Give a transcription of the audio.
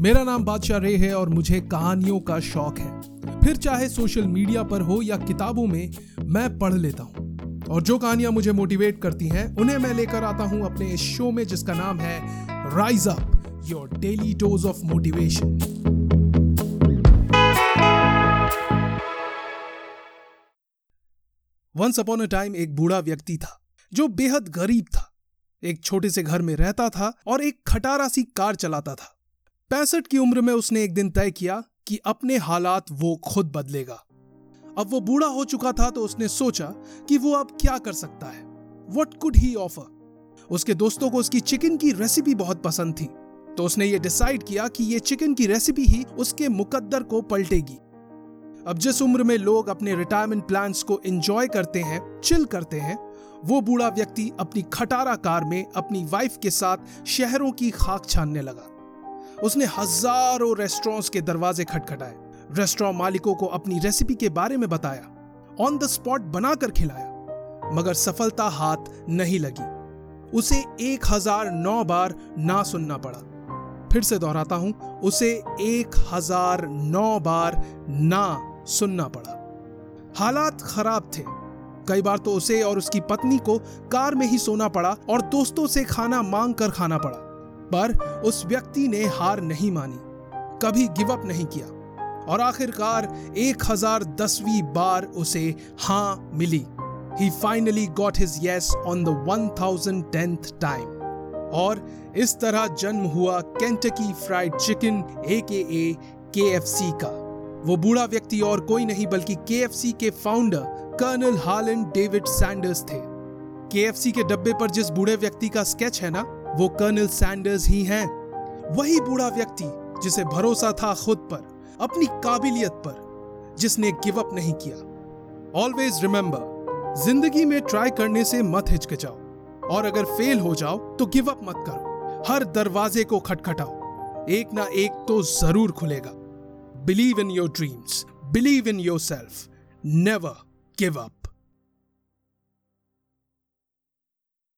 मेरा नाम बादशाह रे है और मुझे कहानियों का शौक है। फिर चाहे सोशल मीडिया पर हो या किताबों में, मैं पढ़ लेता हूँ। और जो कहानियाँ मुझे मोटिवेट करती हैं, उन्हें मैं लेकर आता हूँ अपने इस शो में जिसका नाम है rise up your daily dose of motivation once upon a time एक बूढ़ा व्यक्ति था, जो बेहद गरीब था। एक छोटे से घर में रहता था और एक खटारा सी कार चलाता था। पैंसठ की उम्र में उसने एक दिन तय किया कि अपने हालात वो खुद बदलेगा। अब वो बूढ़ा हो चुका था तो उसने सोचा कि वो अब क्या कर सकता है। वट कुड ही ऑफ़र उसके दोस्तों को उसकी चिकन की रेसिपी बहुत पसंद थी। तो उसने ये डिसाइड किया कि ये चिकन की रेसिपी ही उसके मुकद्दर को पलटेगी। अब जिस उम्र में लोग अपने रिटायरमेंट प्लान्स को एंजॉय करते हैं चिल करते हैं, वो बूढ़ा व्यक्ति अपनी खटारा कार में अपनी वाइफ के साथ शहरों की खाक छानने लगा। उसने हज़ारों रेस्टोरेंट्स के दरवाजे खटखटाए। रेस्टोरेंट मालिकों को अपनी रेसिपी के बारे में बताया। ऑन द स्पॉट बनाकर खिलाया। मगर सफलता हाथ नहीं लगी। उसे एक हज़ार नौ बार ना सुनना पड़ा। फिर से दोहराता हूँ, उसे एक हज़ार नौ बार ना सुनना पड़ा। हालात खराब थे। कई बार तो उसे और उसकी पत्नी को कार में ही सोना पड़ा और दोस्तों से खाना मांग कर खाना पड़ा। पर उस व्यक्ति ने हार नहीं मानी, कभी गिव अप नहीं किया। और आखिरकार एक हज़ार दसवीं बार उसे हाँ मिली। ही finally got his yes on the one thousand tenth time और इस तरह जन्म हुआ केंटकी फ्राइड चिकन ए के ए के एफ़ सी का। वो बूढ़ा व्यक्ति और कोई नहीं, बल्कि के एफ़ सी के founder colonel Harland David Sanders थे। के एफ़ सी के डब्बे पर जिस बूढ़े व्यक्ति का स्केच है ना वो कर्नल सैंडर्स ही हैं। वही बूढ़ा व्यक्ति जिसे भरोसा था खुद पर, अपनी काबिलियत पर, जिसने गिव अप नहीं किया। ऑलवेज रिमेंबर ज़िंदगी में ट्राई करने से मत हिचकिचाओ, और अगर फेल हो जाओ तो गिव अप मत करो। हर दरवाजे को खटखटाओ। एक ना एक तो ज़रूर खुलेगा। Believe in your dreams believe in yourself never give up